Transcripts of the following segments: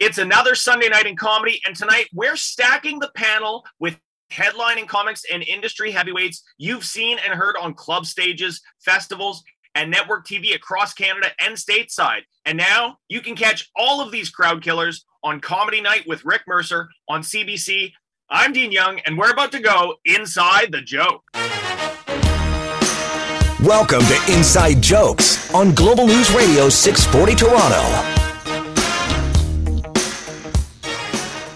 It's another Sunday night in comedy, and tonight we're stacking the panel with headlining comics and industry heavyweights you've seen and heard on club stages, festivals, and network TV across Canada and stateside. And now you can catch all of these crowd killers on Comedy Night with Rick Mercer on CBC. I'm Dean Young, and we're about to go inside the joke. Welcome to Inside Jokes on Global News Radio 640 Toronto.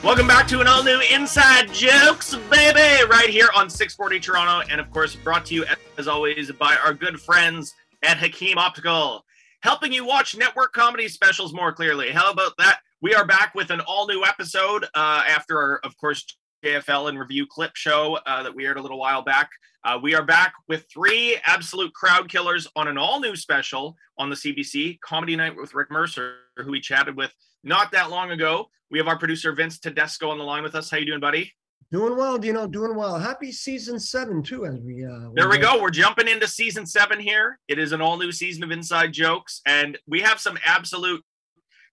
Welcome back to an all new Inside Jokes, baby, right here on 640 Toronto. And of course, brought to you as always by our good friends at Hakim Optical, helping you watch network comedy specials more clearly. How about that? We are back with an all new episode uh, after our, of course, JFL and review clip show uh, that we aired a little while back. Uh, we are back with three absolute crowd killers on an all new special on the CBC Comedy Night with Rick Mercer, who we chatted with not that long ago. We have our producer Vince Tedesco on the line with us. How you doing, buddy? Doing well, Dino. Doing well. Happy season seven too. As we uh, there we go. We're jumping into season seven here. It is an all new season of Inside Jokes, and we have some absolute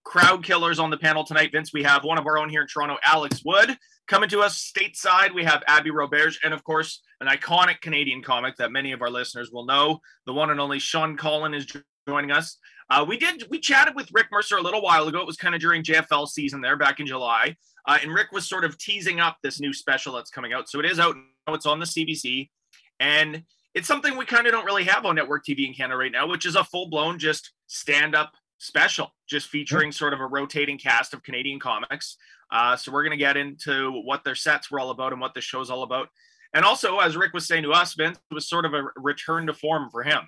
crowd killers on the panel tonight. Vince, we have one of our own here in Toronto, Alex Wood, coming to us stateside. We have Abby Roberge, and of course, an iconic Canadian comic that many of our listeners will know. The one and only Sean Cullen is joining us. Uh, we did we chatted with Rick Mercer a little while ago. It was kind of during JFL season there back in July, uh, and Rick was sort of teasing up this new special that's coming out. So it is out now. It's on the CBC, and it's something we kind of don't really have on network TV in Canada right now, which is a full blown just stand up special, just featuring sort of a rotating cast of Canadian comics. Uh, so we're going to get into what their sets were all about and what the show's all about. And also, as Rick was saying to us, Vince, it was sort of a return to form for him.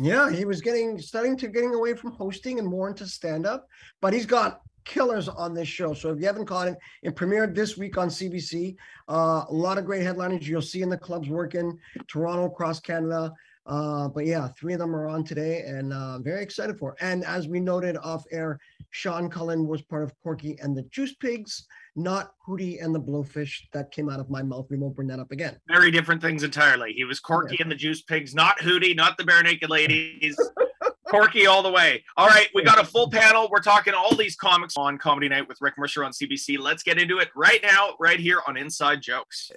Yeah, he was getting starting to getting away from hosting and more into stand up, but he's got killers on this show. So if you haven't caught it, it premiered this week on CBC. Uh, a lot of great headliners you'll see in the clubs working Toronto, across Canada. Uh, but yeah, three of them are on today, and uh, very excited for. It. And as we noted off air, Sean Cullen was part of Corky and the Juice Pigs, not Hootie and the Blowfish. That came out of my mouth. We won't bring that up again. Very different things entirely. He was Corky yeah. and the Juice Pigs, not Hootie, not the Barenaked Ladies. Corky all the way. All right, we got a full panel. We're talking all these comics on Comedy Night with Rick Mercer on CBC. Let's get into it right now, right here on Inside Jokes.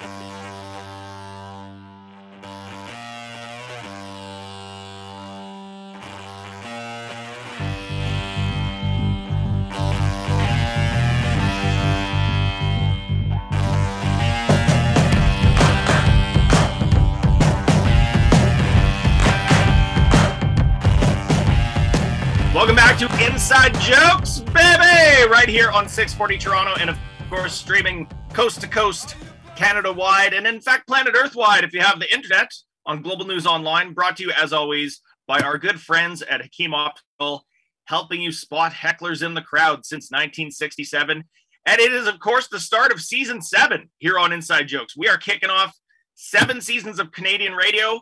To Inside Jokes, baby! Right here on 640 Toronto, and of course, streaming coast to coast, Canada wide, and in fact, planet Earth wide if you have the internet on Global News Online. Brought to you, as always, by our good friends at Hakim Optical, helping you spot hecklers in the crowd since 1967. And it is, of course, the start of season seven here on Inside Jokes. We are kicking off seven seasons of Canadian radio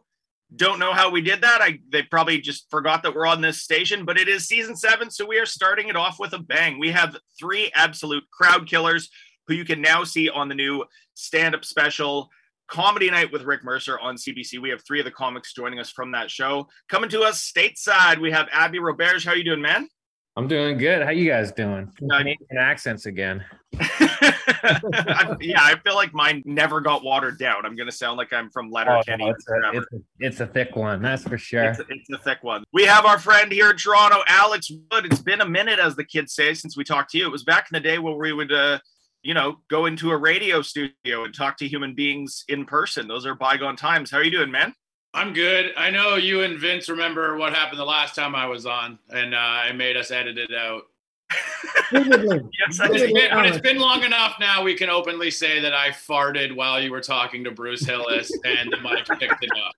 don't know how we did that. I they probably just forgot that we're on this station, but it is season seven, so we are starting it off with a bang. We have three absolute crowd killers who you can now see on the new stand-up special Comedy Night with Rick Mercer on CBC. We have three of the comics joining us from that show. Coming to us stateside, we have Abby Roberge. How are you doing, man? I'm doing good. How you guys doing? Canadian accents again. I, yeah, I feel like mine never got watered down. I'm gonna sound like I'm from Letterkenny. Oh, no, it's, a, it's, a, it's, a, thick one, that's for sure. It's a, it's a, thick one. We have our friend here in Toronto, Alex Wood. It's been a minute, as the kids say, since we talked to you. It was back in the day where we would, uh, you know, go into a radio studio and talk to human beings in person. Those are bygone times. How are you doing, man? I'm good. I know you and Vince remember what happened the last time I was on, and uh, I made us edit it out yes, it's been, when it's been long enough now, we can openly say that I farted while you were talking to Bruce Hills and the mic picked it up.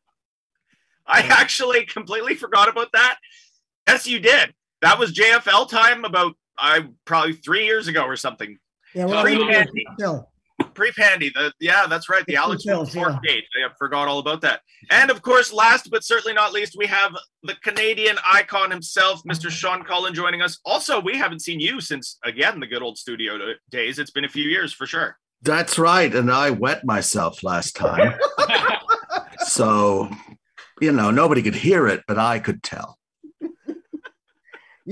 I actually completely forgot about that. Yes, you did. That was JFL time about I probably three years ago or something. Yeah, well, pre-pandy. The yeah, that's right. The Alex fourth yeah. date. I forgot all about that. And of course, last but certainly not least, we have the Canadian icon himself, Mr. Sean Cullen, joining us. Also, we haven't seen you since again the good old studio days. It's been a few years for sure. That's right, and I wet myself last time, so you know nobody could hear it, but I could tell.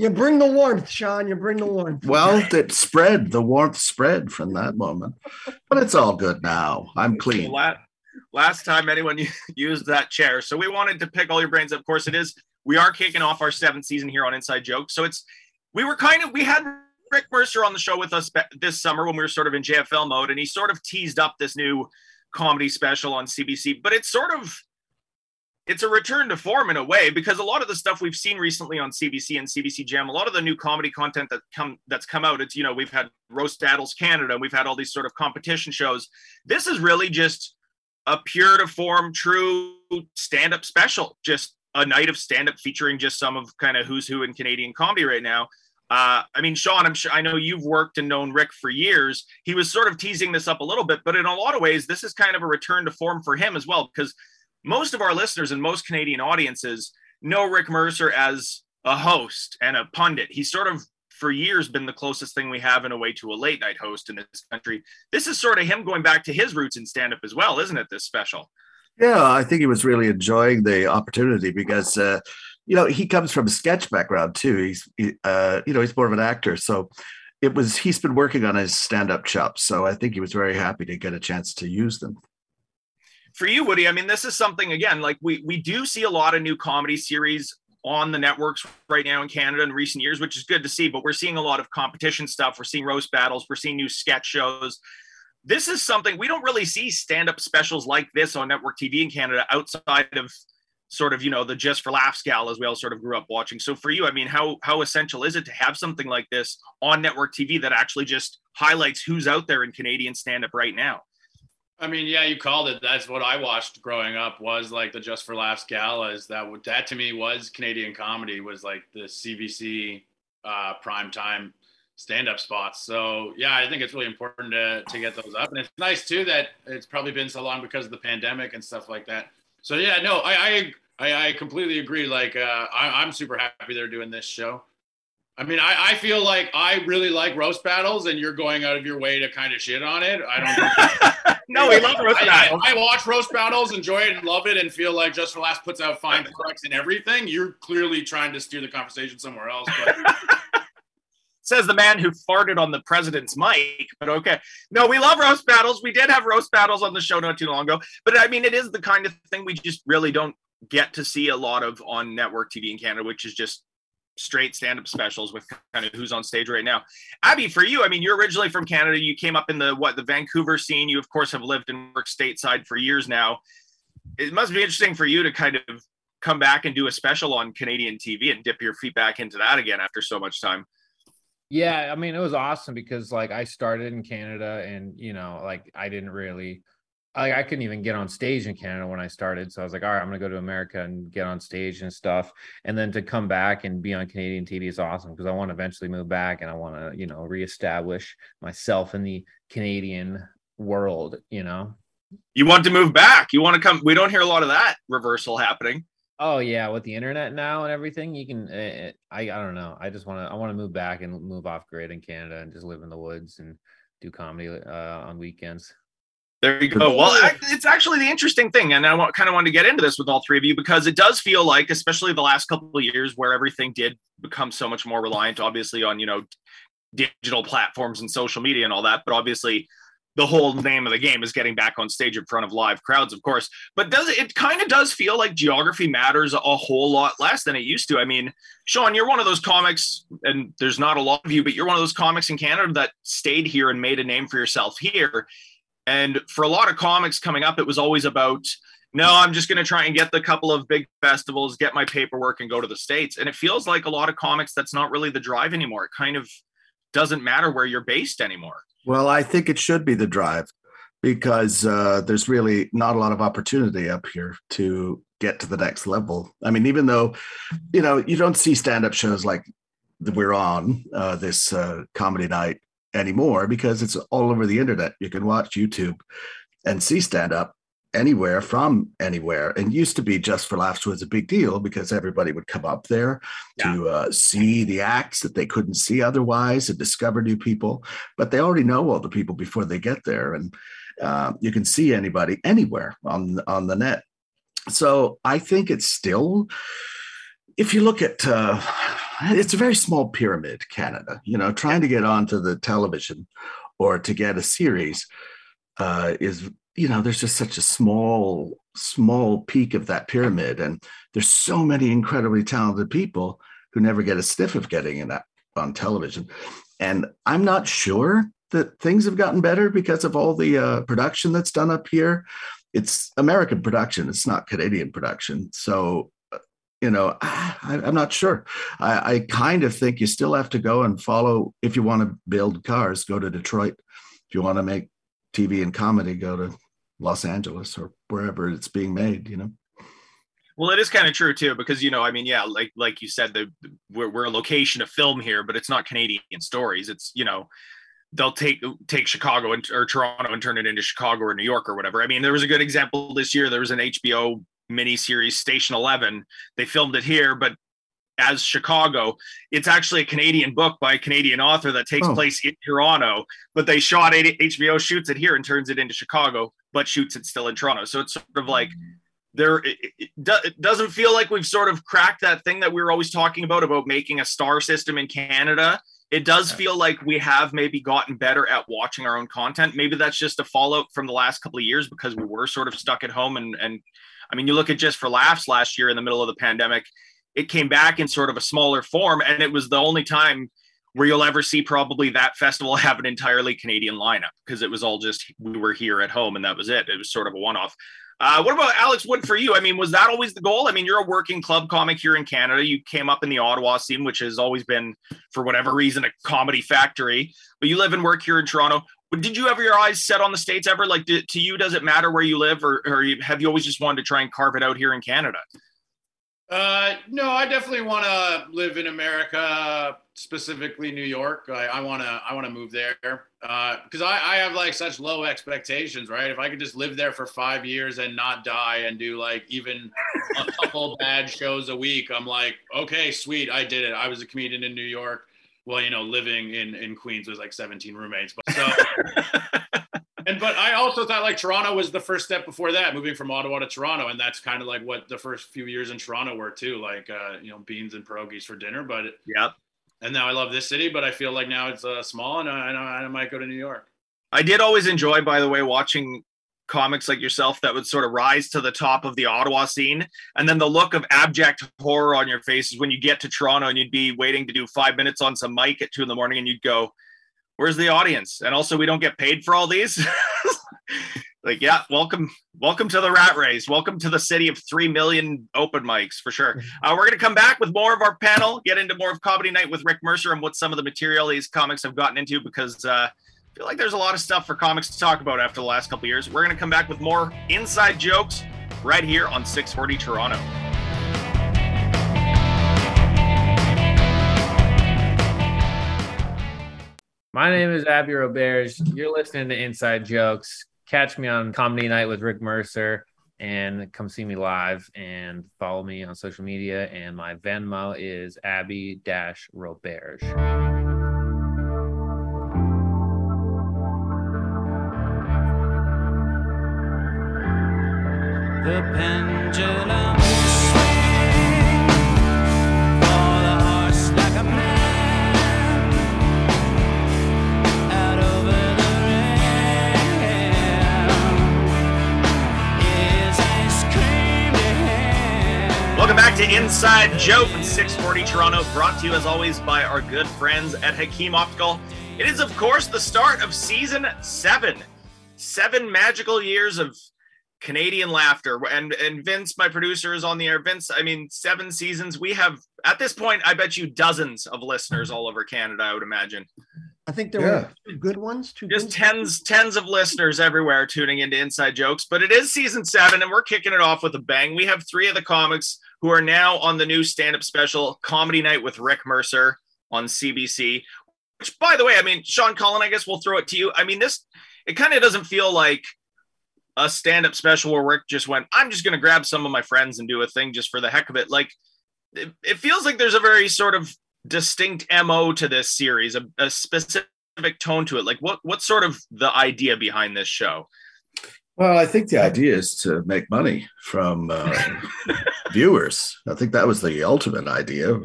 You bring the warmth, Sean. You bring the warmth. Well, it spread. The warmth spread from that moment, but it's all good now. I'm clean. Last time anyone used that chair, so we wanted to pick all your brains. Of course, it is. We are kicking off our seventh season here on Inside Jokes, so it's we were kind of we had Rick Mercer on the show with us this summer when we were sort of in JFL mode, and he sort of teased up this new comedy special on CBC. But it's sort of it's a return to form in a way because a lot of the stuff we've seen recently on CBC and CBC Gem, a lot of the new comedy content that come that's come out, it's you know we've had Roast Battles Canada, we've had all these sort of competition shows. This is really just a pure to form, true stand up special, just a night of stand up featuring just some of kind of who's who in Canadian comedy right now. Uh, I mean, Sean, I'm sure I know you've worked and known Rick for years. He was sort of teasing this up a little bit, but in a lot of ways, this is kind of a return to form for him as well, because most of our listeners and most Canadian audiences know Rick Mercer as a host and a pundit. He's sort of for years been the closest thing we have in a way to a late night host in this country. This is sort of him going back to his roots in stand up as well, isn't it? This special. Yeah, I think he was really enjoying the opportunity because uh, you know, he comes from a sketch background too. He's, he, uh, you know, he's more of an actor. So it was, he's been working on his stand up chops. So I think he was very happy to get a chance to use them. For you, Woody, I mean, this is something, again, like we, we do see a lot of new comedy series on the networks right now in Canada in recent years, which is good to see. But we're seeing a lot of competition stuff. We're seeing roast battles. We're seeing new sketch shows. This is something we don't really see stand up specials like this on network TV in Canada outside of sort of you know the just for laughs gal as we all sort of grew up watching so for you i mean how how essential is it to have something like this on network tv that actually just highlights who's out there in canadian stand up right now i mean yeah you called it that's what i watched growing up was like the just for laughs galas that that to me was canadian comedy was like the cbc uh prime time stand-up spots so yeah i think it's really important to, to get those up and it's nice too that it's probably been so long because of the pandemic and stuff like that so yeah, no, I I, I completely agree. Like uh, I, am super happy they're doing this show. I mean, I, I feel like I really like roast battles, and you're going out of your way to kind of shit on it. I don't. no, we love roast battles. I, I, watch roast battles, enjoy it, and love it, and feel like Just for Laughs puts out fine products and everything. You're clearly trying to steer the conversation somewhere else. But says the man who farted on the president's mic. But okay, no, we love roast battles. We did have roast battles on the show not too long ago. But I mean, it is the kind of thing we just really don't get to see a lot of on network TV in Canada, which is just straight stand-up specials with kind of who's on stage right now. Abby, for you, I mean, you're originally from Canada. You came up in the what the Vancouver scene. You of course have lived and worked stateside for years now. It must be interesting for you to kind of come back and do a special on Canadian TV and dip your feet back into that again after so much time. Yeah, I mean, it was awesome because like I started in Canada and you know, like I didn't really like I couldn't even get on stage in Canada when I started. So I was like, all right, I'm gonna go to America and get on stage and stuff. And then to come back and be on Canadian TV is awesome because I want to eventually move back and I want to, you know, reestablish myself in the Canadian world, you know. You want to move back. You want to come. We don't hear a lot of that reversal happening. Oh yeah, with the internet now and everything, you can. Uh, I I don't know. I just want to. I want to move back and move off grid in Canada and just live in the woods and do comedy uh, on weekends. There you go. Well, it's actually the interesting thing, and I want, kind of wanted to get into this with all three of you because it does feel like, especially the last couple of years, where everything did become so much more reliant, obviously, on you know digital platforms and social media and all that, but obviously the whole name of the game is getting back on stage in front of live crowds, of course. But does it kind of does feel like geography matters a whole lot less than it used to? I mean, Sean, you're one of those comics, and there's not a lot of you, but you're one of those comics in Canada that stayed here and made a name for yourself here. And for a lot of comics coming up, it was always about, no, I'm just going to try and get the couple of big festivals, get my paperwork, and go to the States. And it feels like a lot of comics, that's not really the drive anymore. It kind of doesn't matter where you're based anymore. Well, I think it should be the drive because uh, there's really not a lot of opportunity up here to get to the next level. I mean, even though, you know, you don't see stand up shows like we're on uh, this uh, comedy night anymore because it's all over the internet. You can watch YouTube and see stand up anywhere from anywhere and used to be just for laughs was a big deal because everybody would come up there yeah. to uh, see the acts that they couldn't see otherwise and discover new people but they already know all the people before they get there and uh, you can see anybody anywhere on on the net so i think it's still if you look at, uh, it's a very small pyramid, Canada. You know, trying to get onto the television or to get a series uh, is, you know, there's just such a small, small peak of that pyramid, and there's so many incredibly talented people who never get a sniff of getting in that on television. And I'm not sure that things have gotten better because of all the uh, production that's done up here. It's American production, it's not Canadian production. So, you know, ah, I, am not sure. I, I, kind of think you still have to go and follow. If you want to build cars, go to Detroit. If you want to make TV and comedy, go to Los Angeles or wherever it's being made, you know. Well, it is kind of true too, because you know, I mean, yeah, like like you said, the we're, we're a location of film here, but it's not Canadian stories. It's you know, they'll take take Chicago and, or Toronto and turn it into Chicago or New York or whatever. I mean, there was a good example this year. There was an HBO miniseries, Station Eleven. They filmed it here, but as Chicago. It's actually a Canadian book by a Canadian author that takes oh. place in Toronto, but they shot it. HBO shoots it here and turns it into Chicago, but shoots it still in Toronto. So it's sort of like there it, it, it, doesn't feel like we've sort of cracked that thing that we were always talking about about making a star system in Canada. It does feel like we have maybe gotten better at watching our own content. Maybe that's just a fallout from the last couple of years because we were sort of stuck at home and and I mean you look at just for laughs last year in the middle of the pandemic, it came back in sort of a smaller form and it was the only time where you'll ever see probably that festival have an entirely Canadian lineup because it was all just we were here at home and that was it. It was sort of a one off. Uh, what about Alex Wood for you? I mean, was that always the goal? I mean, you're a working club comic here in Canada. You came up in the Ottawa scene, which has always been, for whatever reason, a comedy factory. But you live and work here in Toronto. Did you ever your eyes set on the states ever? Like, to you, does it matter where you live, or, or have you always just wanted to try and carve it out here in Canada? Uh, no, I definitely want to live in America, specifically New York. I want to, I want to move there because uh, I, I have like such low expectations, right? If I could just live there for five years and not die and do like even a couple bad shows a week, I'm like, okay, sweet, I did it. I was a comedian in New York. Well, you know, living in in Queens was like 17 roommates, but so. and but I also thought like Toronto was the first step before that, moving from Ottawa to Toronto, and that's kind of like what the first few years in Toronto were too, like uh, you know beans and pierogies for dinner. But yeah, and now I love this city, but I feel like now it's uh, small, and I, I, I might go to New York. I did always enjoy, by the way, watching comics like yourself that would sort of rise to the top of the Ottawa scene. And then the look of abject horror on your faces when you get to Toronto and you'd be waiting to do five minutes on some mic at two in the morning and you'd go, where's the audience? And also, we don't get paid for all these. like, yeah, welcome, welcome to the rat race. Welcome to the city of three million open mics for sure. Mm-hmm. Uh, we're going to come back with more of our panel, get into more of comedy night with Rick Mercer and what some of the material these comics have gotten into because uh, I feel like there's a lot of stuff for comics to talk about after the last couple years. We're going to come back with more inside jokes right here on 640 Toronto. My name is Abby Roberge. You're listening to Inside Jokes. Catch me on Comedy Night with Rick Mercer and come see me live and follow me on social media. And my Venmo is Abby Roberge. The pendulum. Welcome back to Inside Joke 640 Toronto, brought to you as always by our good friends at Hakim Optical. It is, of course, the start of season seven. Seven magical years of Canadian laughter. And and Vince, my producer, is on the air. Vince, I mean, seven seasons. We have at this point, I bet you dozens of listeners all over Canada, I would imagine. I think there yeah. were two good ones. Two just tens, tens of listeners everywhere tuning into Inside Jokes. But it is season seven, and we're kicking it off with a bang. We have three of the comics who are now on the new stand-up special, Comedy Night with Rick Mercer on CBC. Which, by the way, I mean, Sean Cullen, I guess we'll throw it to you. I mean, this it kind of doesn't feel like a stand-up special where Rick just went, I'm just gonna grab some of my friends and do a thing just for the heck of it. Like it, it feels like there's a very sort of distinct mo to this series a, a, specific tone to it like what what's sort of the idea behind this show Well, I think the idea is to make money from uh, viewers. I think that was the ultimate idea,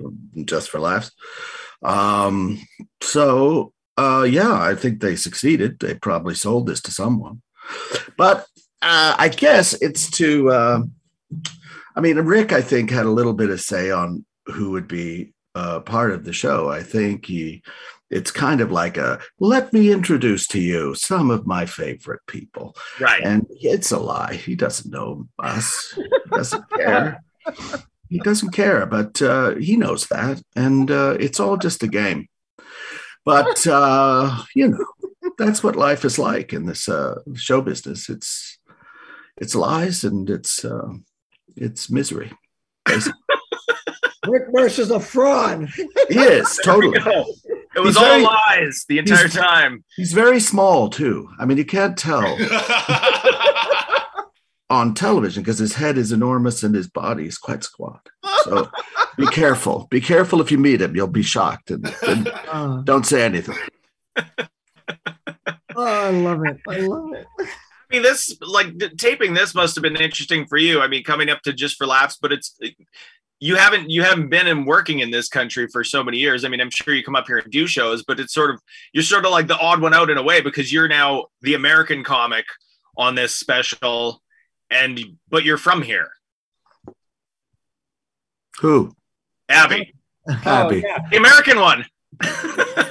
just for laughs. Um, so, uh, yeah, I think they succeeded. They probably sold this to someone, but uh, I guess it's to. Uh, I mean, Rick, I think, had a little bit of say on who would be uh, part of the show. I think he it's kind of like a let me introduce to you some of my favorite people. Right. And it's a lie. He doesn't know us. He doesn't care. He doesn't care but uh, he knows that. And uh, it's all just a game. But uh, you know that's what life is like in this uh, show business. It's it's lies and it's uh, it's misery Rick Mercer's a fraud. he is totally it was he's all very, lies the entire he's, time. He's very small too. I mean, you can't tell on television because his head is enormous and his body is quite squat. So be careful. Be careful if you meet him. You'll be shocked and, and uh, don't say anything. Oh, I love it. I love it. I mean, this like taping this must have been interesting for you. I mean, coming up to just for laughs, but it's you haven't you haven't been in working in this country for so many years. I mean, I'm sure you come up here and do shows, but it's sort of you're sort of like the odd one out in a way because you're now the American comic on this special, and but you're from here. Who? Abby. Oh, Abby. Oh, yeah. The American one.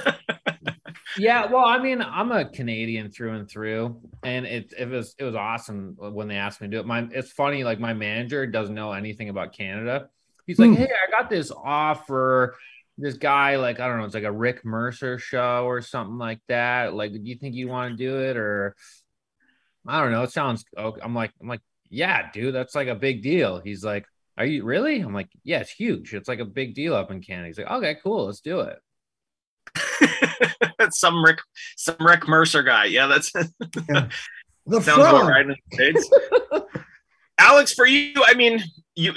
yeah, well, I mean, I'm a Canadian through and through, and it, it was it was awesome when they asked me to do it. My it's funny, like my manager doesn't know anything about Canada, He's like, hmm. hey, I got this offer. This guy, like, I don't know, it's like a Rick Mercer show or something like that. Like, do you think you want to do it? Or I don't know. It sounds okay. I'm like, I'm like, yeah, dude, that's like a big deal. He's like, are you really? I'm like, yeah, it's huge. It's like a big deal up in Canada. He's like, okay, cool, let's do it. That's some Rick, some Rick Mercer guy. Yeah, that's yeah. the sounds about right in the States. Alex, for you, I mean, you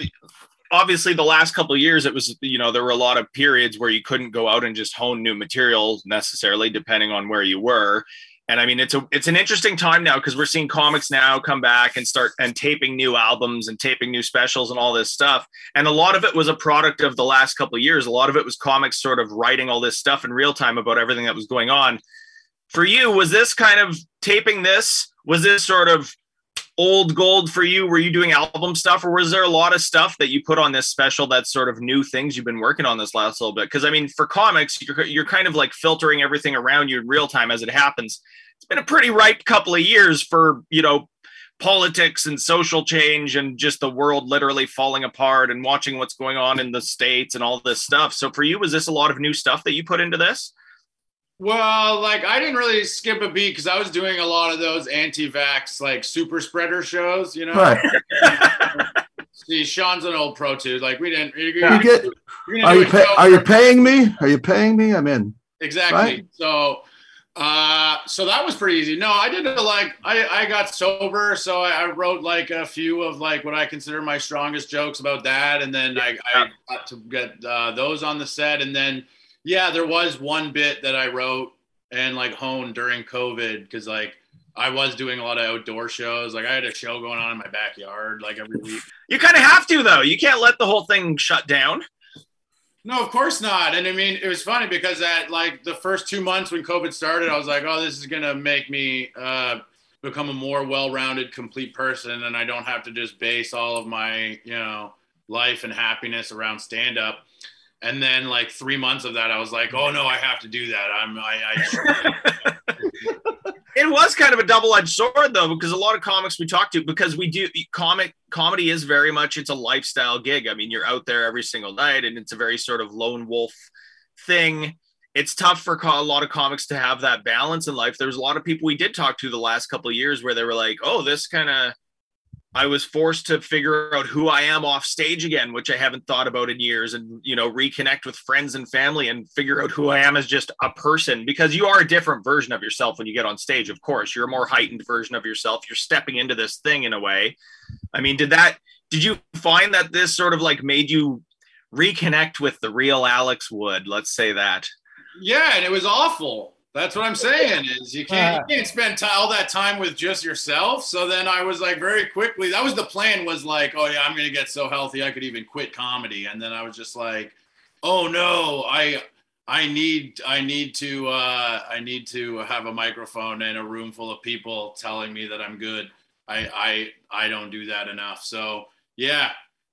obviously the last couple of years it was you know there were a lot of periods where you couldn't go out and just hone new material necessarily depending on where you were and i mean it's a it's an interesting time now because we're seeing comics now come back and start and taping new albums and taping new specials and all this stuff. And a lot of it was a product of the last couple of years. A lot of it was comics sort of writing all this stuff in real time about everything that was going on. For you was this kind of taping this was this sort of old gold for you? Were you doing album stuff, or was there a lot of stuff that you put on this special that's sort of new things you've been working on this last little bit? Because I mean, for comics, you're you're kind of like filtering everything around you in real time as it happens. It's been a pretty ripe couple of years for you know politics and social change and just the world literally falling apart and watching what's going on in the states and all this stuff. So for you, was this a lot of new stuff that you put into this? Well, like I didn't really skip a beat because I was doing a lot of those anti-vax like super spreader shows, you know. Right. See, Sean's an old pro too. Like we didn't. You're, you get, are you pay, are you paying me? Are you paying me? I'm in. Exactly. Right? So, uh, so that was pretty easy. No, I did it like I I got sober, so I, I wrote like a few of like what I consider my strongest jokes about that, and then I I got to get uh, those on the set, and then yeah, there was one bit that I wrote and like honed during COVID because like I was doing a lot of outdoor shows. Like I had a show going on in my backyard like every week. You kind of have to though. You can't let the whole thing shut down. No, of course not. And I mean, it was funny because at like the first two months when COVID started, I was like, oh, this is gonna make me uh, become a more well-rounded, complete person, and I don't have to just base all of my you know life and happiness around stand-up and then like three months of that i was like oh no i have to do that. I'm i, I it was kind of a double-edged sword though because a lot of comics we talk to because we do comic comedy is very much it's a lifestyle gig. I mean you're out there every single night and it's a very sort of lone wolf thing. It's tough for a lot of comics to have that balance in life. There's a lot of people we did talk to the last couple of years where they were like oh this kind of I was forced to figure out who I am off stage again, which I haven't thought about in years, and you know, reconnect with friends and family and figure out who I am as just a person because you are a different version of yourself when you get on stage. Of course, you're a more heightened version of yourself. You're stepping into this thing in a way. I mean, did that? Did you find that this sort of like made you reconnect with the real Alex Wood? Let's say that. Yeah, and it was awful. That's what I'm saying. Is you can't you can't spend t- all that time with just yourself. So then I was like, very quickly. That was the plan. Was like, oh yeah, I'm gonna get so healthy I could even quit comedy. And then I was just like, oh no, I I need I need to uh, I need to have a microphone and a room full of people telling me that I'm good. I I I don't do that enough. So yeah,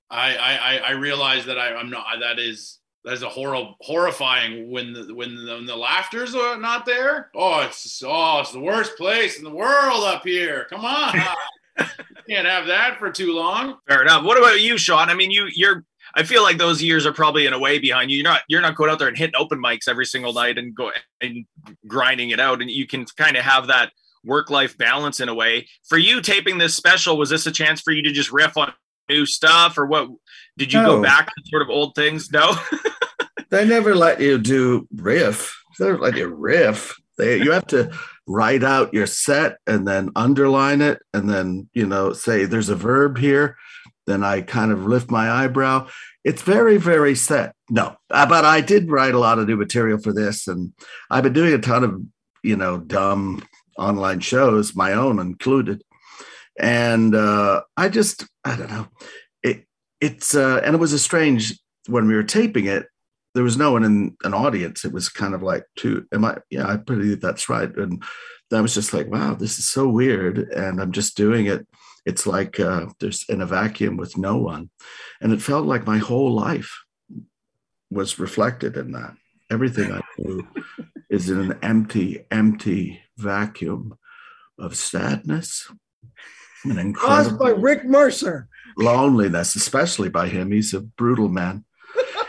I I I realize that I, I'm not. That is that is a horrible horrifying when the when the, when the laughter's are not there. Oh, it's oh it's the worst place in the world up here. Come on. can't have that for too long. Fair enough. What about you, Sean? I mean, you you're I feel like those years are probably in a way behind you. You're not you're not going out there and hitting open mics every single night and go and grinding it out, and you can kind of have that work life balance in a way. For you, taping this special was this a chance for you to just riff on new stuff, or what? Did you no. go back to sort of old things? No. they never let you do riff. They never let you riff. They you have to write out your set and then underline it and then you know say there's a verb here then I kind of lift my eyebrow. It's very, very set. No, uh, but I did write a lot of new material for this, and I've been doing a ton of, you know, dumb online shows, my own included. And uh, I just, I don't know, it, it's, uh, and it was a strange when we were taping it. There was no one in an audience. It was kind of like, "To am I? Yeah, I believe that's right." And I was just like, "Wow, this is so weird," and I'm just doing it it's like uh, there's in a vacuum with no one. And it felt like my whole life was reflected in that. Everything I do is in an empty, empty vacuum of sadness and caused by Rick Mercer. Loneliness, especially by him. He's a brutal man.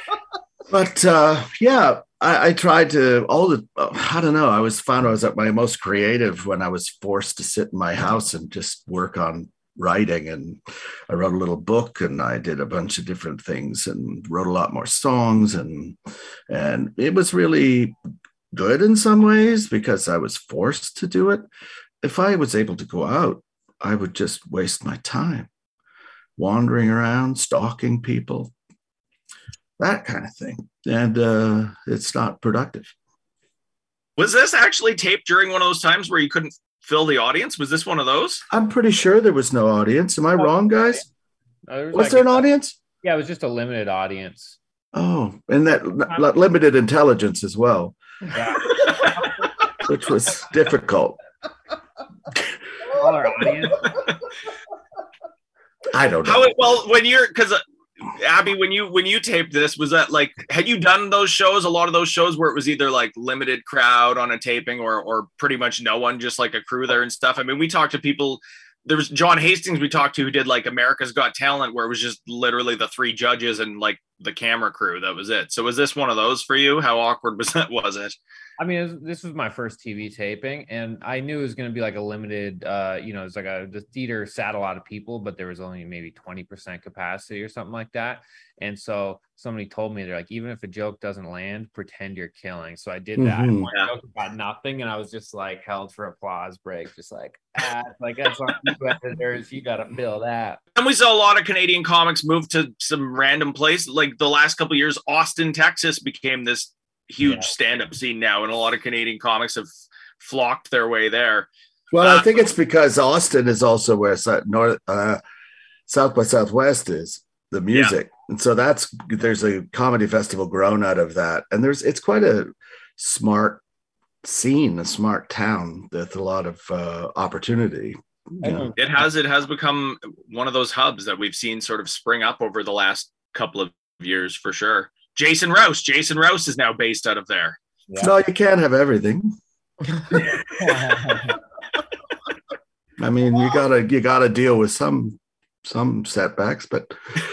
but uh, yeah, I, I, tried to all the I don't know. I was found I was at my most creative when I was forced to sit in my house and just work on writing and I wrote a little book and I did a bunch of different things and wrote a lot more songs and and it was really good in some ways because I was forced to do it. If I was able to go out, I would just waste my time wandering around, stalking people, that kind of thing. And uh, it's not productive. Was this actually taped during one of those times where you couldn't fill the audience? Was this one of those? I'm pretty sure there was no audience. Am I wrong, guys? was, was like there an audience? Yeah, it was just a limited audience. Oh, and that limited intelligence as well, yeah. which was difficult. I don't know. How, well, when you're because uh, Abby, when you when you taped this, was that like had you done those shows? A lot of those shows where it was either like limited crowd on a taping or or pretty much no one, just like a crew there and stuff. I mean, we talked to people. There was John Hastings we talked to who did like America's Got Talent, where it was just literally the three judges and like the camera crew. That was it. So was this one of those for you? How awkward was that? Was it? I mean, was, this was my first TV taping, and I knew it was going to be like a limited, uh, you know, it's like a the theater sat a lot of people, but there was only maybe twenty percent capacity or something like that. And so somebody told me they're like, even if a joke doesn't land, pretend you're killing. So I did that. Mm-hmm. One joke about nothing, and I was just like held for applause break, just like, ah, like that's on you editors, you got to fill that. And we saw a lot of Canadian comics move to some random place. Like the last couple years, Austin, Texas became this huge yeah. stand-up scene now, and a lot of Canadian comics have flocked their way there. Well, uh, I think it's because Austin is also where North uh, South by Southwest is the music, yeah. and so that's there's a comedy festival grown out of that, and there's it's quite a smart scene, a smart town with a lot of uh, opportunity. Yeah. It has it has become one of those hubs that we've seen sort of spring up over the last couple of years for sure. Jason Rouse. Jason Rouse is now based out of there. Yeah. No, you can't have everything. I mean, you gotta you gotta deal with some some setbacks, but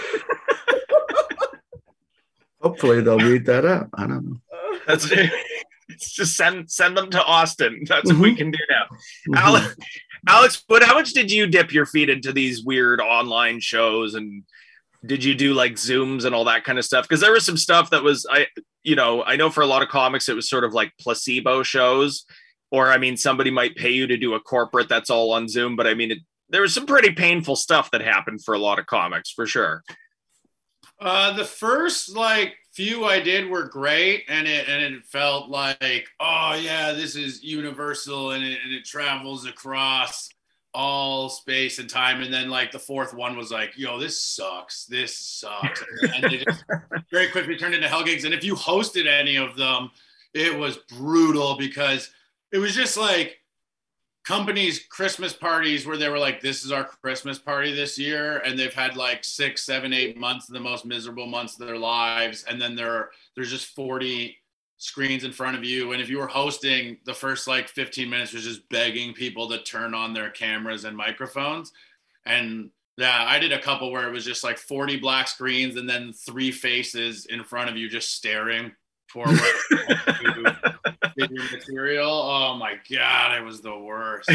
hopefully they'll read that out. I don't know. That's it. It's just send send them to Austin. That's mm-hmm. what we mm-hmm. can do now. Mm-hmm. Alex, Alex, but how much did you dip your feet into these weird online shows and did you do like zooms and all that kind of stuff? Because there was some stuff that was i you know i know for a lot of comics it was sort of like placebo shows. Or i mean somebody might pay you to do a corporate that's all on zoom but i mean it, there was some pretty painful stuff that happened for a lot of comics for sure. Uh the first like few I did were great, and it and it felt like, oh yeah, this is universal, and it, and it travels across all space and time. And then like the fourth one was like, yo, this sucks. This sucks. And they just very quickly turned into hell gigs. And if you hosted any of them, it was brutal because it was just like companies Christmas parties where they were like, this is our Christmas party this year. And they've had like six, seven, eight months, of the most miserable months of their lives. And then there, there's just 40 screens in front of you. And if you were hosting, the first like 15 minutes was just begging people to turn on their cameras and microphones. And yeah, I did a couple where it was just like 40 black screens and then three faces in front of you just staring forward your material. Oh my god, it was the worst.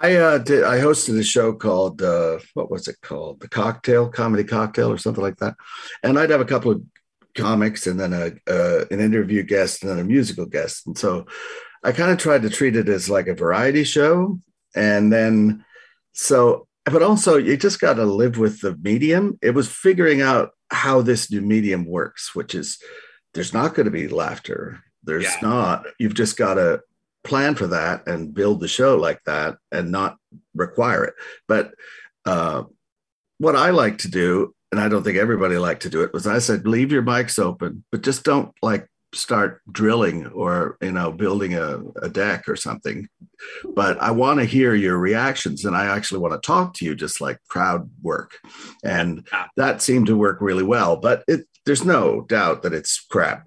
I uh, did. I hosted a show called uh, what was it called? The Cocktail Comedy Cocktail or something like that. And I'd have a couple of comics and then a uh, an interview guest and then a musical guest. And so I kind of tried to treat it as like a variety show. And then so but also you just got to live with the medium. It was figuring out how this new medium works, which is there's not going to be laughter. There's yeah. not. You've just got to plan for that and build the show like that and not require it. But uh, what I like to do and I don't think everybody liked to do it, was I said, leave your mics open, but just don't like start drilling or you know building a, a deck or something. But i want to hear your reactions and i actually want to talk to you just like crowd work. And ah. that seemed to work really well but it there's no doubt that it's crap.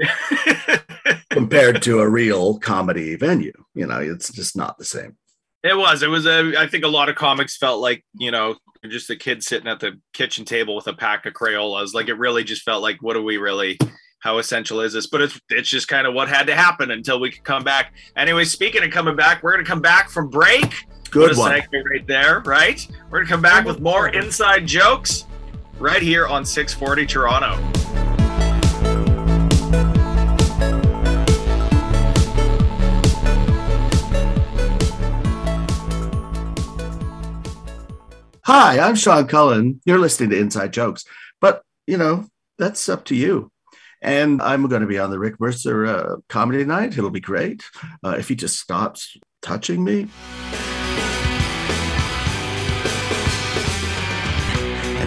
Compared to a real comedy venue you know it's just not the same it was. It was a. I think a lot of comics felt like you know just a kid sitting at the kitchen table with a pack of Crayolas. Like it really just felt like, what do we really? How essential is this? But it's it's just kind of what had to happen until we could come back. Anyway, speaking of coming back, we're gonna come back from break. Good one. right there, right? We're gonna come back with more inside jokes right here on 640 Toronto. Hi, I'm Sean Cullen. You're listening to Inside Jokes, but you know, that's up to you. And I'm going to be on the Rick Mercer uh, comedy night. It'll be great uh, if he just stops touching me.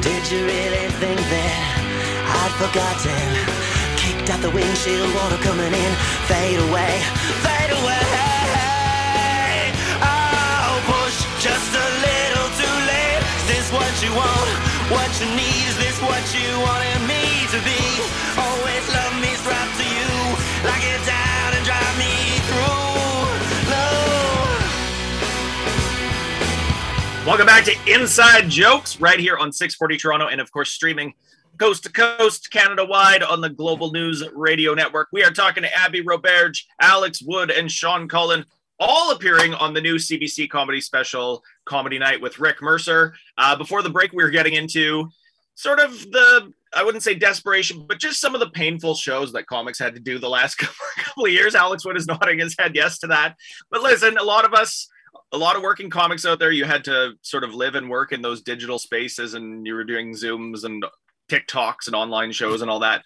Did you really think that I'd forgotten? Kicked out the windshield, water coming in, fade away, fade away. What you want, what you need. Is this what you wanted me to be? Always love me, strapped to you, like it down and drive me through. No. Welcome back to Inside Jokes, right here on 640 Toronto, and of course, streaming coast to coast, Canada wide on the Global News Radio Network. We are talking to Abby Roberge, Alex Wood, and Sean Cullen all appearing on the new CBC comedy special, Comedy Night with Rick Mercer. Uh, before the break, we were getting into sort of the, I wouldn't say desperation, but just some of the painful shows that comics had to do the last couple of years. Alex Wood is nodding his head yes to that. But listen, a lot of us, a lot of working comics out there, you had to sort of live and work in those digital spaces and you were doing Zooms and TikToks and online shows and all that.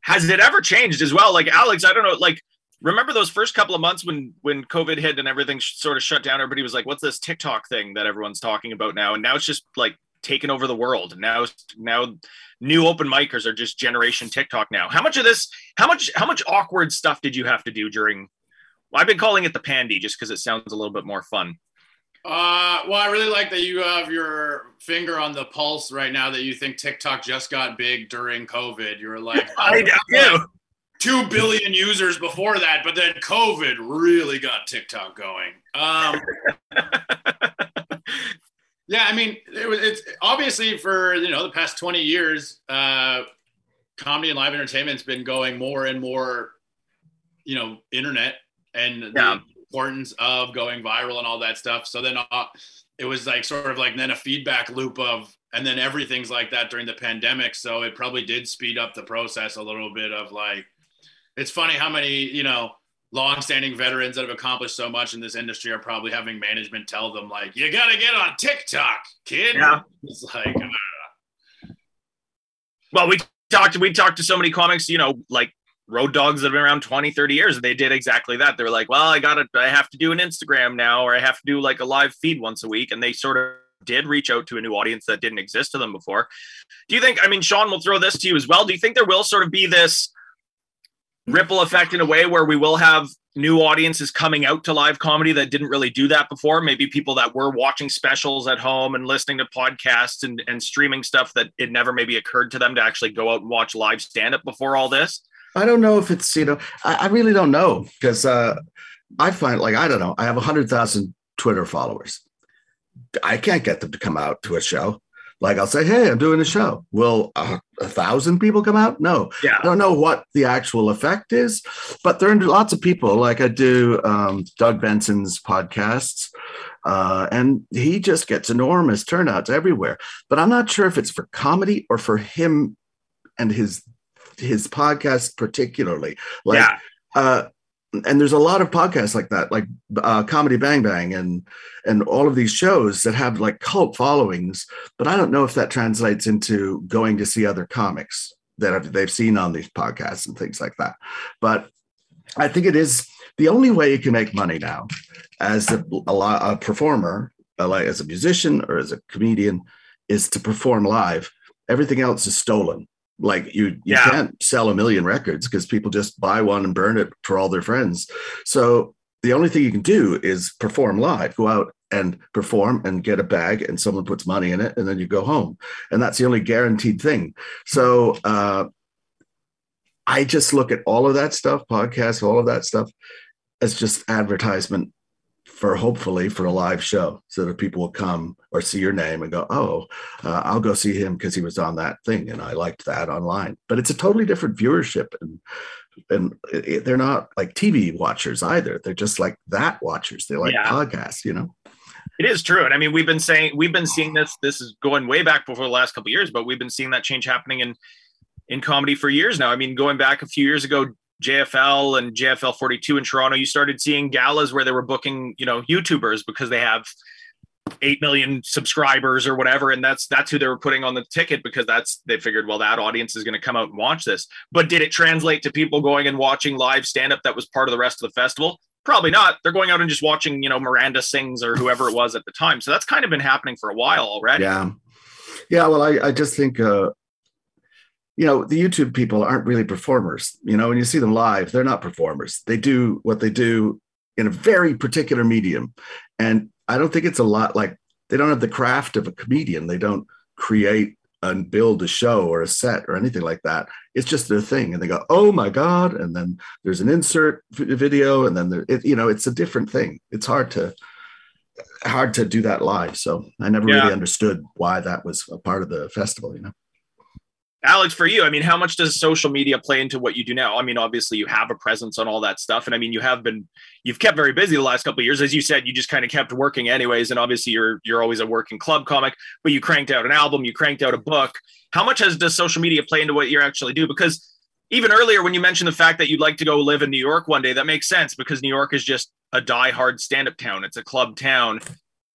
Has it ever changed as well? Like, Alex, I don't know, like, remember those first couple of months when when covid hit and everything sort of shut down? Everybody was like what's this tiktok thing that everyone's talking about now? And now it's just like taken over the world. And now now new open micers are just generation tiktok now. How much of this how much how much awkward stuff did you have to do during well, i've been calling it the pandy just because it sounds a little bit more fun. Uh, well, I really like that you have your finger on the pulse right now. That you think TikTok just got big during COVID. You're like, I do two billion users before that, but then COVID really got TikTok going. Um, yeah, I mean, it was, it's obviously for you know the past twenty years, uh, comedy and live entertainment's been going more and more, you know, internet and yeah. the importance of going viral and all that stuff. So then uh, it was like sort of like then a feedback loop of and then everything's like that during the pandemic so it probably did speed up the process a little bit of like it's funny how many you know long-standing veterans that have accomplished so much in this industry are probably having management tell them like you got to get on tiktok kid. Yeah. it's like uh, Well, we talked we talked to so many comics, you know, like road dogs that have been around 20 30 years and they did exactly that. They were like well i gotta i have to do an instagram now or i have to do like a live feed once a week and they sort of did reach out to a new audience that didn't exist to them before. Do you think i mean sean will throw this to you as well. Do you think there will sort of be this ripple effect in a way where we will have new audiences coming out to live comedy that didn't really do that before maybe people that were watching specials at home and listening to podcasts and, and streaming stuff that it never maybe occurred to them to actually go out and watch live stand up before all this I don't know if it's you know I, I really don't know because uh, I find like I don't know I have a hundred thousand Twitter followers. I can't get them to come out to a show. Like I'll say, hey, I'm doing a show. Will a, a thousand people come out? No. Yeah. I don't know what the actual effect is, but there are lots of people. Like I do um, Doug Benson's podcasts, uh, and he just gets enormous turnouts everywhere. But I'm not sure if it's for comedy or for him and his his podcast particularly. Like, yeah. uh, and there's a lot of podcasts like that, like uh, Comedy Bang Bang and and all of these shows that have like cult followings. But I don't know if that translates into going to see other comics that have, they've seen on these podcasts and things like that. But I think it is the only way you can make money now as a, a, a performer, like as a musician or as a comedian, is to perform live. Everything else is stolen. Like you, you Yeah. can't sell a million records because people just buy one and burn it for all their friends. So the only thing you can do is perform live. Go out and perform and get a bag, and someone puts money in it, and then you go home. And that's the only guaranteed thing. So uh, I just look at all of that stuff, podcasts, all of that stuff, as just advertisement for hopefully for a live show so that people will come or see your name and go, oh, uh, I'll go see him because he was on that thing and I liked that online. But it's a totally different viewership and and it, it- they're not like TV watchers either. They're just like that watchers. They like Yeah. podcasts, you know. It is true, and I mean we've been saying we've been seeing this. This is going way back before the last couple of years, but we've been seeing that change happening in in comedy for years now. I mean, going back a few years ago, JFL and JFL 42 in Toronto, you started seeing galas where they were booking, you know, YouTubers because they have eight million subscribers or whatever, and that's that's who they were putting on the ticket because that's they figured, well, that audience is going to come out and watch this. But did it translate to people going and watching live stand up that was part of the rest of the festival? Probably not. They're going out and just watching, you know, Miranda sings or whoever it was at the time. So that's kind of been happening for a while already. Yeah. Yeah. Well, I, I just think, uh, you know, the YouTube people aren't really performers. You know, when you see them live, they're not performers. They do what they do in a very particular medium. And I don't think it's a lot like they don't have the craft of a comedian. They don't create and build a show or a set or anything like that. It's just their thing. And they go, oh my God. And then there's an insert video. And then there, it, you know, it's a different thing. It's hard to, hard to do that live. So I never Yeah. really understood why that was a part of the festival, you know? Alex, for you, I mean, how much does social media play into what you do now? I mean, obviously you have a presence on all that stuff. And I mean, you have been, you've kept very busy the last couple of years. As you said, you just kind of kept working anyways. And obviously you're, you're always a working club comic, but you cranked out an album, you cranked out a book. How much has does social media play into what you actually do? Because even earlier, when you mentioned the fact that you'd like to go live in New York one day, that makes sense because New York is just a die-hard stand-up town. It's a club town.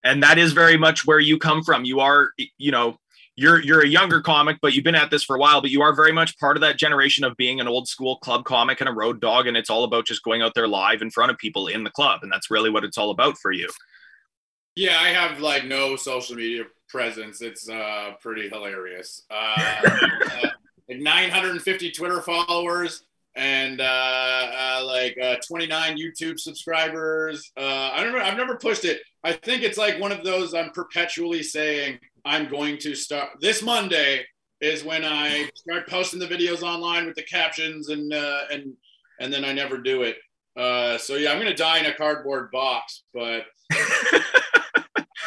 And that is very much where you come from. You are, you know, you're you're a younger comic, but you've been at this for a while. But you are very much part of that generation of being an old school club comic and a road dog, and it's all about just going out there live in front of people in the club, and that's really what it's all about for you. Yeah, I have like no social media presence. It's uh, pretty hilarious. Uh, uh, like 950 Twitter followers and uh, uh, like uh, 29 YouTube subscribers. Uh, I don't know. I've never pushed it. I think it's like one of those I'm perpetually saying I'm going to start this Monday is when I start posting the videos online with the captions and uh, and and then I never do it. Uh, so yeah, I'm gonna die in a cardboard box, but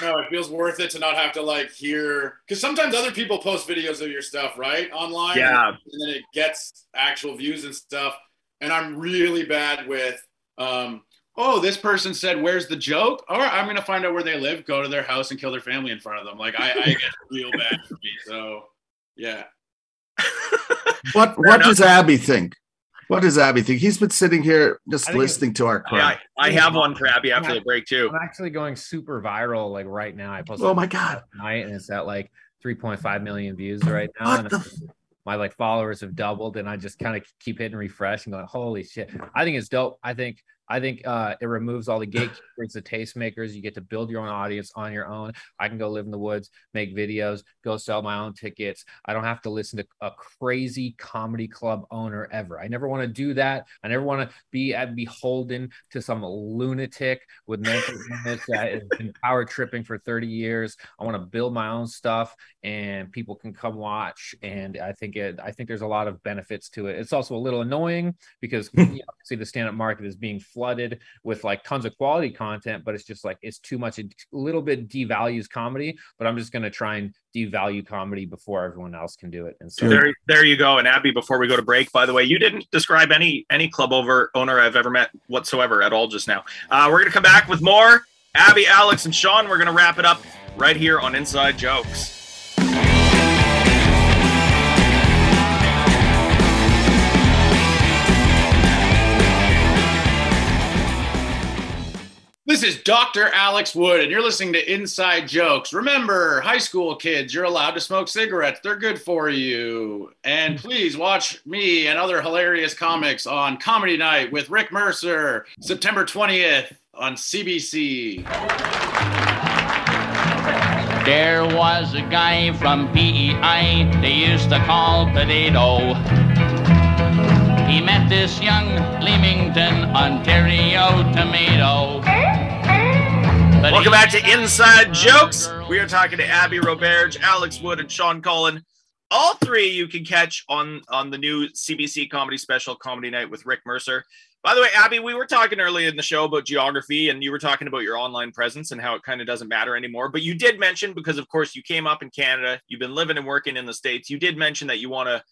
no, it feels worth it to not have to like hear because sometimes other people post videos of your stuff right online, Yeah. and then it gets actual views and stuff. And I'm really bad with, um, oh, this person said, "Where's the joke?" All right, I'm gonna find out where they live, go to their house, and kill their family in front of them. Like I, I get real bad for me. So yeah, What Fair what enough. does Abby think? What does Abby think? He's been sitting here just I think it- listening to our I, crap. I have one for Abby after the break too. I'm actually going super viral like right now. I posted Oh my God. night and it's at like 3.5 million views right now. What and the f- my like followers have doubled and I just kind of keep hitting refresh and going, holy shit. I think it's dope. I think I think uh, it removes all the gatekeepers, the tastemakers. You get to build your own audience on your own. I can go live in the woods, make videos, go sell my own tickets. I don't have to listen to a crazy comedy club owner ever. I never want to do that. I never want to be beholden to some lunatic with mental illness that has been power tripping for 30 years. I want to build my own stuff and people can come watch. And I think it, I think there's a lot of benefits to it. It's also a little annoying because you know, see the stand-up market is being flooded with like tons of quality content, but it's just like it's too much. It a little bit devalues comedy, but I'm just gonna try and devalue comedy before everyone else can do it. And so there, there you go. And Abby, before we go to break, by the way, you didn't describe any any club over owner I've ever met whatsoever at all just now. Uh, we're gonna come back with more. Abby, Alex, and Sean. We're gonna wrap it up right here on Inside Jokes. This is Dr. Alex Wood, and you're listening to Inside Jokes. Remember, high school kids, you're allowed to smoke cigarettes. They're good for you. And please watch me and other hilarious comics on Comedy Night with Rick Mercer, September 20th on CBC. There was a guy from PEI they used to call Potato. This young Leamington, Ontario tomato. But Welcome back to Inside Jokes. We are talking to Abby Roberge, Alex Wood, and Sean Cullen. All three you can catch on on the new CBC comedy special, Comedy Night with Rick Mercer. By the way, Abby, we were talking earlier in the show about geography, and you were talking about your online presence and how it kind of doesn't matter anymore. But you did mention, because of course you came up in Canada, you've been living and working in the States, you did mention that you want to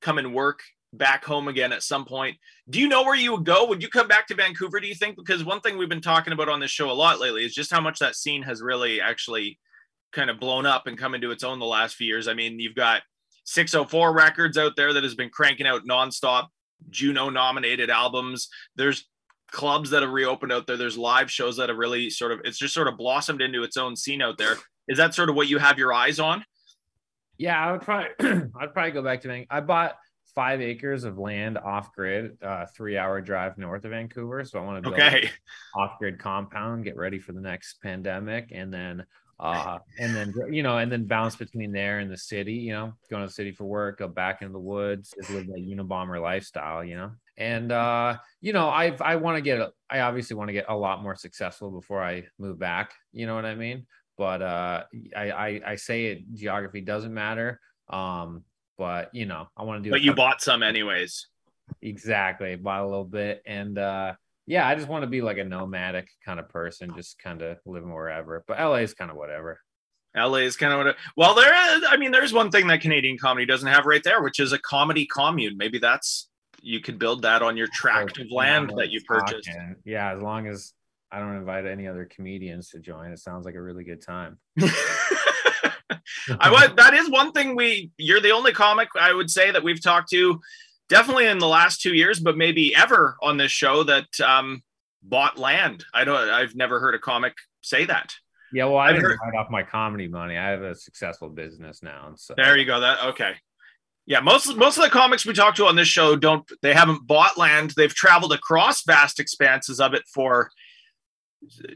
come and work back home again at some point. Do you know where you would go? Would you come back to Vancouver, do you think? Because one thing we've been talking about on this show a lot lately is just how much that scene has really actually kind of blown up and come into its own the last few years. I mean, you've got 604 records out there that has been cranking out nonstop Juno nominated albums. There's clubs that have reopened out there. There's live shows that have really sort of it's just sort of blossomed into its own scene out there. Is that sort of what you have your eyes on? Yeah, I would probably I'd probably go back to Vancouver. I bought five acres of land off grid, uh, three hour drive north of Vancouver. So I want to build okay. off grid compound, get ready for the next pandemic, and then uh, and then you know, and then bounce between there and the city. You know, go to the city for work, go back into the woods, just live that Unabomber lifestyle. You know, and uh, you know, I I want to get I obviously want to get a lot more successful before I move back. You know what I mean? But uh, I, I I say it geography doesn't matter. Um, but you know, I want to do. But you bought some anyways. Exactly, bought a little bit, and uh, yeah, I just want to be like a nomadic kind of person, just kind of living wherever. But LA is kind of whatever. LA is kind of what. It, well, there. Is, I mean, there's one thing that Canadian comedy doesn't have right there, which is a comedy commune. Maybe that's you could build that on your tract of land that you purchased. Yeah, as long as I don't invite any other comedians to join, it sounds like a really good time. I would. That is one thing we. You're the only comic I would say that we've talked to, definitely in the last two years, but maybe ever on this show that um, bought land. I don't. I've never heard a comic say that. Yeah, well, I didn't heard... write off my comedy money. I have a successful business now. So there you go. That okay. Yeah, most most of the comics we talk to on this show don't. They haven't bought land. They've traveled across vast expanses of it for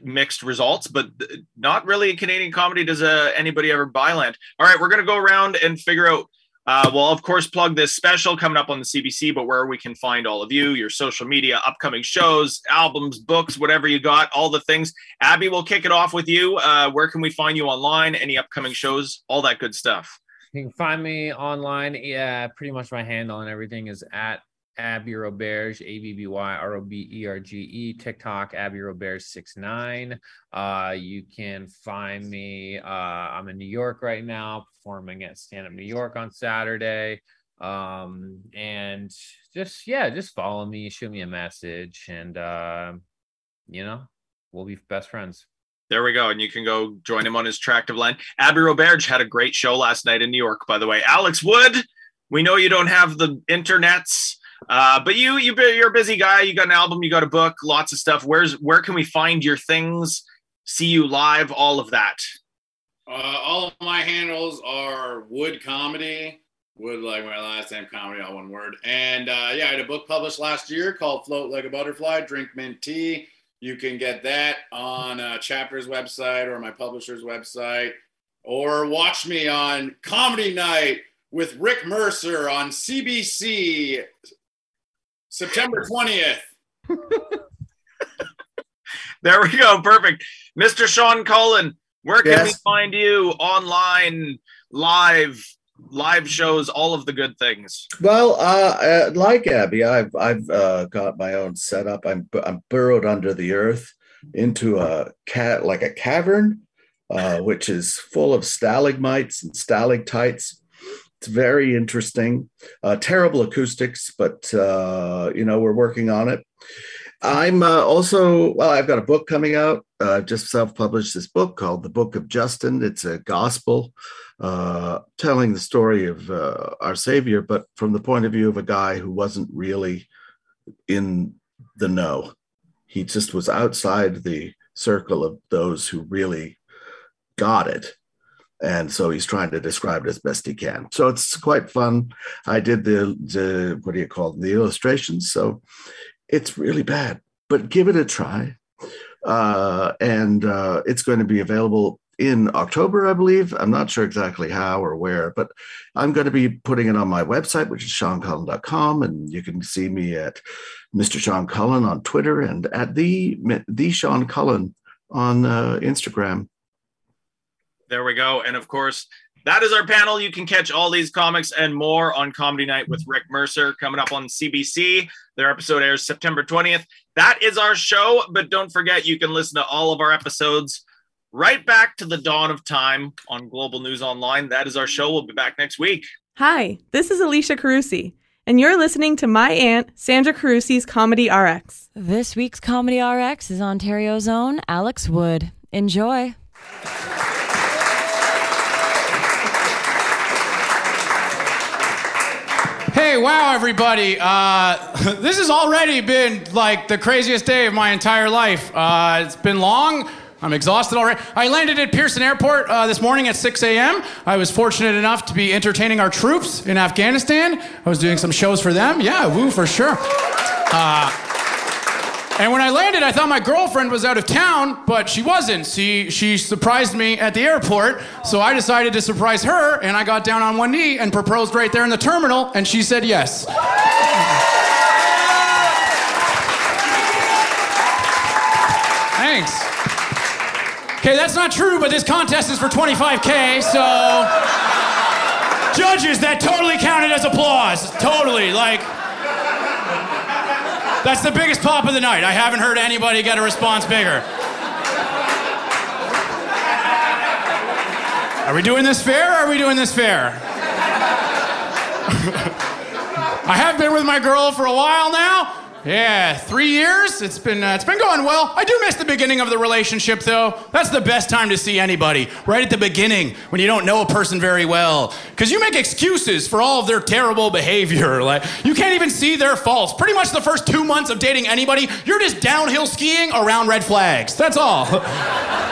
mixed results, but not really in Canadian comedy does uh, anybody ever buy land. All right, we're going to go around and figure out. Uh, well, of course, plug this special coming up on the CBC, but where we can find all of you, your social media, upcoming shows, albums, books, whatever you got, all the things. Abby, we'll kick it off with you. Uh, where can we find you online? Any upcoming shows? All that good stuff. You can find me online. Yeah, pretty much my handle and everything is at Abby Roberge, A B B Y R O B E R G E, TikTok, Abby Roberge 69. Uh, you can find me. Uh, I'm in New York right now, performing at Stand Up New York on Saturday. Um, and just, yeah, just follow me, shoot me a message, and, uh, you know, we'll be best friends. There we go. And you can go join him on his tract of land. Abby Roberge had a great show last night in New York, by the way. Alex Wood, we know you don't have the internets uh, but you you you're a busy guy. You got an album, you got a book, lots of stuff. Where's where can we find your things? See you live, all of that. Uh, all of my handles are Wood Comedy. Would like my last name comedy, all one word. And uh, yeah, I had a book published last year called Float Like a Butterfly, Drink Mint Tea. You can get that on uh, Chapter's website or my publisher's website, or watch me on Comedy Night with Rick Mercer on CBC September 20th. there we go. Perfect. Mr. Sean Cullen, where can Yes. we find you online, live, live shows, all of the good things? Well, uh, uh, like Abby, I've I've uh, got my own setup. I'm I'm burrowed under the earth into a cat like a cavern, uh, which is full of stalagmites and stalactites. It's very interesting. Uh, terrible acoustics, but uh, you know we're working on it. I'm uh, also well. I've got a book coming out. Uh, I've just self-published this book called "The Book of Justin." It's a gospel uh, telling the story of uh, our Savior, but from the point of view of a guy who wasn't really in the know. He just was outside the circle of those who really got it. And so he's trying to describe it as best he can. So it's quite fun. I did the, the what do you call them? The illustrations. So it's really bad, but give it a try. Uh, and uh, it's going to be available in October, I believe. I'm not sure exactly how or where, but I'm going to be putting it on my website, which is seancullen.com. And you can see me at Mr. Sean Cullen on Twitter and at the, the Sean Cullen on uh, Instagram. There we go. And of course, that is our panel. You can catch all these comics and more on Comedy Night with Rick Mercer coming up on CBC. Their episode airs September 20th. That is our show, but don't forget you can listen to all of our episodes right back to the dawn of time on Global News Online. That is our show. We'll be back next week. Hi, this is Alicia Carusi, and you're listening to my aunt, Sandra Carusi's Comedy RX. This week's Comedy RX is Ontario's own Alex Wood. Enjoy. Hey, wow, everybody. Uh, this has already been like the craziest day of my entire life. Uh, it's been long. I'm exhausted already. I landed at Pearson Airport uh, this morning at 6 a.m. I was fortunate enough to be entertaining our troops in Afghanistan. I was doing some shows for them. Yeah, woo, for sure. Uh, and when I landed, I thought my girlfriend was out of town, but she wasn't. She, she surprised me at the airport, so I decided to surprise her, and I got down on one knee and proposed right there in the terminal, and she said yes. Thanks. Okay, that's not true, but this contest is for 25K, so. Judges, that totally counted as applause. Totally. Like. That's the biggest pop of the night. I haven't heard anybody get a response bigger. Are we doing this fair or are we doing this fair? I have been with my girl for a while now. Yeah, three years. It's been uh, it's been going well. I do miss the beginning of the relationship, though. That's the best time to see anybody, right at the beginning when you don't know a person very well, because you make excuses for all of their terrible behavior. Like you can't even see their faults. Pretty much the first two months of dating anybody, you're just downhill skiing around red flags. That's all.